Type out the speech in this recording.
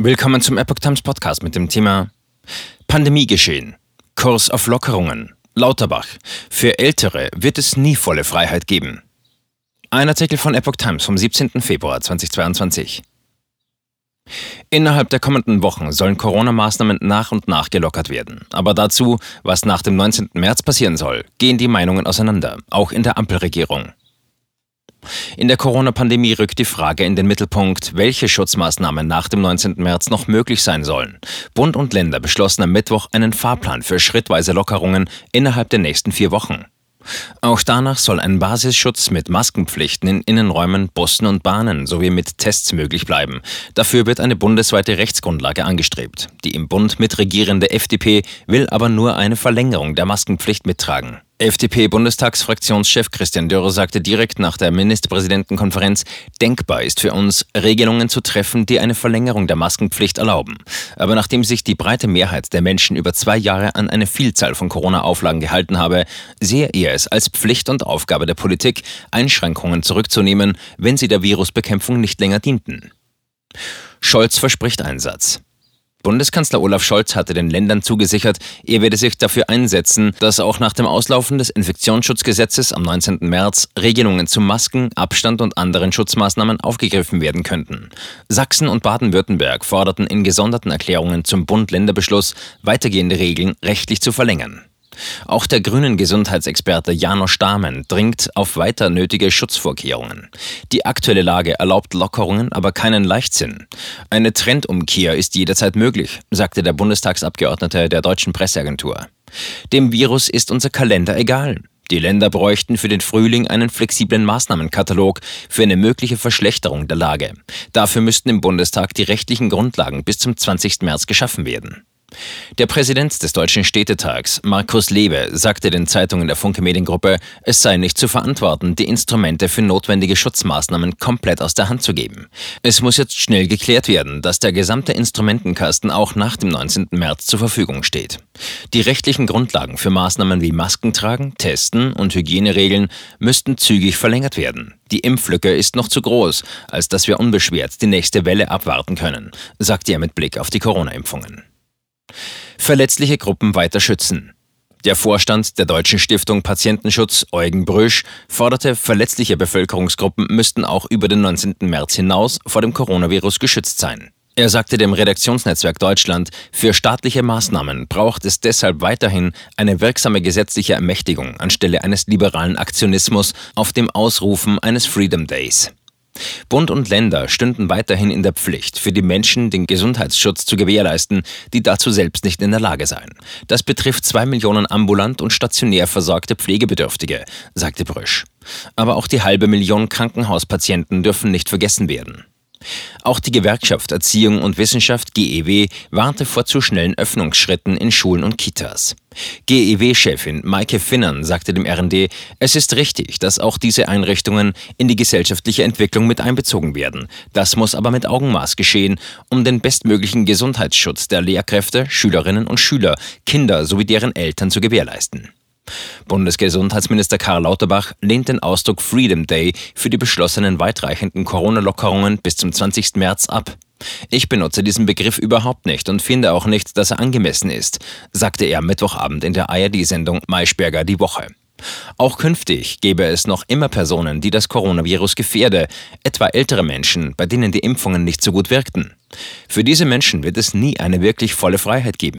Willkommen zum Epoch Times Podcast mit dem Thema Pandemiegeschehen. Kurs auf Lockerungen. Lauterbach. Für Ältere wird es nie volle Freiheit geben. Ein Artikel von Epoch Times vom 17. Februar 2022. Innerhalb der kommenden Wochen sollen Corona-Maßnahmen nach und nach gelockert werden. Aber dazu, was nach dem 19. März passieren soll, gehen die Meinungen auseinander, auch in der Ampelregierung. In der Corona-Pandemie rückt die Frage in den Mittelpunkt, welche Schutzmaßnahmen nach dem 19. März noch möglich sein sollen. Bund und Länder beschlossen am Mittwoch einen Fahrplan für schrittweise Lockerungen innerhalb der nächsten vier Wochen. Auch danach soll ein Basisschutz mit Maskenpflichten in Innenräumen, Bussen und Bahnen sowie mit Tests möglich bleiben. Dafür wird eine bundesweite Rechtsgrundlage angestrebt. Die im Bund mitregierende FDP will aber nur eine Verlängerung der Maskenpflicht mittragen. FDP-Bundestagsfraktionschef Christian Dürr sagte direkt nach der Ministerpräsidentenkonferenz, denkbar ist für uns, Regelungen zu treffen, die eine Verlängerung der Maskenpflicht erlauben. Aber nachdem sich die breite Mehrheit der Menschen über zwei Jahre an eine Vielzahl von Corona-Auflagen gehalten habe, sehe er es als Pflicht und Aufgabe der Politik, Einschränkungen zurückzunehmen, wenn sie der Virusbekämpfung nicht länger dienten. Scholz verspricht Einsatz. Bundeskanzler Olaf Scholz hatte den Ländern zugesichert, er werde sich dafür einsetzen, dass auch nach dem Auslaufen des Infektionsschutzgesetzes am 19. März Regelungen zu Masken, Abstand und anderen Schutzmaßnahmen aufgegriffen werden könnten. Sachsen und Baden-Württemberg forderten in gesonderten Erklärungen zum Bund-Länder-Beschluss, weitergehende Regeln rechtlich zu verlängern. Auch der grünen Gesundheitsexperte Janosch Stamen dringt auf weiter nötige Schutzvorkehrungen. Die aktuelle Lage erlaubt Lockerungen, aber keinen Leichtsinn. Eine Trendumkehr ist jederzeit möglich, sagte der Bundestagsabgeordnete der deutschen Presseagentur. Dem Virus ist unser Kalender egal. Die Länder bräuchten für den Frühling einen flexiblen Maßnahmenkatalog für eine mögliche Verschlechterung der Lage. Dafür müssten im Bundestag die rechtlichen Grundlagen bis zum 20. März geschaffen werden. Der Präsident des Deutschen Städtetags, Markus Lewe, sagte den Zeitungen der Funke Mediengruppe, es sei nicht zu verantworten, die Instrumente für notwendige Schutzmaßnahmen komplett aus der Hand zu geben. Es muss jetzt schnell geklärt werden, dass der gesamte Instrumentenkasten auch nach dem 19. März zur Verfügung steht. Die rechtlichen Grundlagen für Maßnahmen wie Masken tragen, Testen und Hygieneregeln müssten zügig verlängert werden. Die Impflücke ist noch zu groß, als dass wir unbeschwert die nächste Welle abwarten können, sagte er mit Blick auf die Corona-Impfungen verletzliche Gruppen weiter schützen. Der Vorstand der Deutschen Stiftung Patientenschutz, Eugen Brüsch, forderte, verletzliche Bevölkerungsgruppen müssten auch über den 19. März hinaus vor dem Coronavirus geschützt sein. Er sagte dem Redaktionsnetzwerk Deutschland, für staatliche Maßnahmen braucht es deshalb weiterhin eine wirksame gesetzliche Ermächtigung anstelle eines liberalen Aktionismus auf dem Ausrufen eines Freedom Days. Bund und Länder stünden weiterhin in der Pflicht, für die Menschen den Gesundheitsschutz zu gewährleisten, die dazu selbst nicht in der Lage seien. Das betrifft zwei Millionen ambulant und stationär versorgte Pflegebedürftige, sagte Brüsch. Aber auch die halbe Million Krankenhauspatienten dürfen nicht vergessen werden. Auch die Gewerkschaft Erziehung und Wissenschaft GEW warnte vor zu schnellen Öffnungsschritten in Schulen und Kitas. GEW-Chefin Maike Finnern sagte dem RND, es ist richtig, dass auch diese Einrichtungen in die gesellschaftliche Entwicklung mit einbezogen werden. Das muss aber mit Augenmaß geschehen, um den bestmöglichen Gesundheitsschutz der Lehrkräfte, Schülerinnen und Schüler, Kinder sowie deren Eltern zu gewährleisten. Bundesgesundheitsminister Karl Lauterbach lehnt den Ausdruck Freedom Day für die beschlossenen weitreichenden Corona-Lockerungen bis zum 20. März ab. Ich benutze diesen Begriff überhaupt nicht und finde auch nicht, dass er angemessen ist, sagte er Mittwochabend in der ARD-Sendung Maischberger die Woche. Auch künftig gäbe es noch immer Personen, die das Coronavirus gefährde, etwa ältere Menschen, bei denen die Impfungen nicht so gut wirkten. Für diese Menschen wird es nie eine wirklich volle Freiheit geben.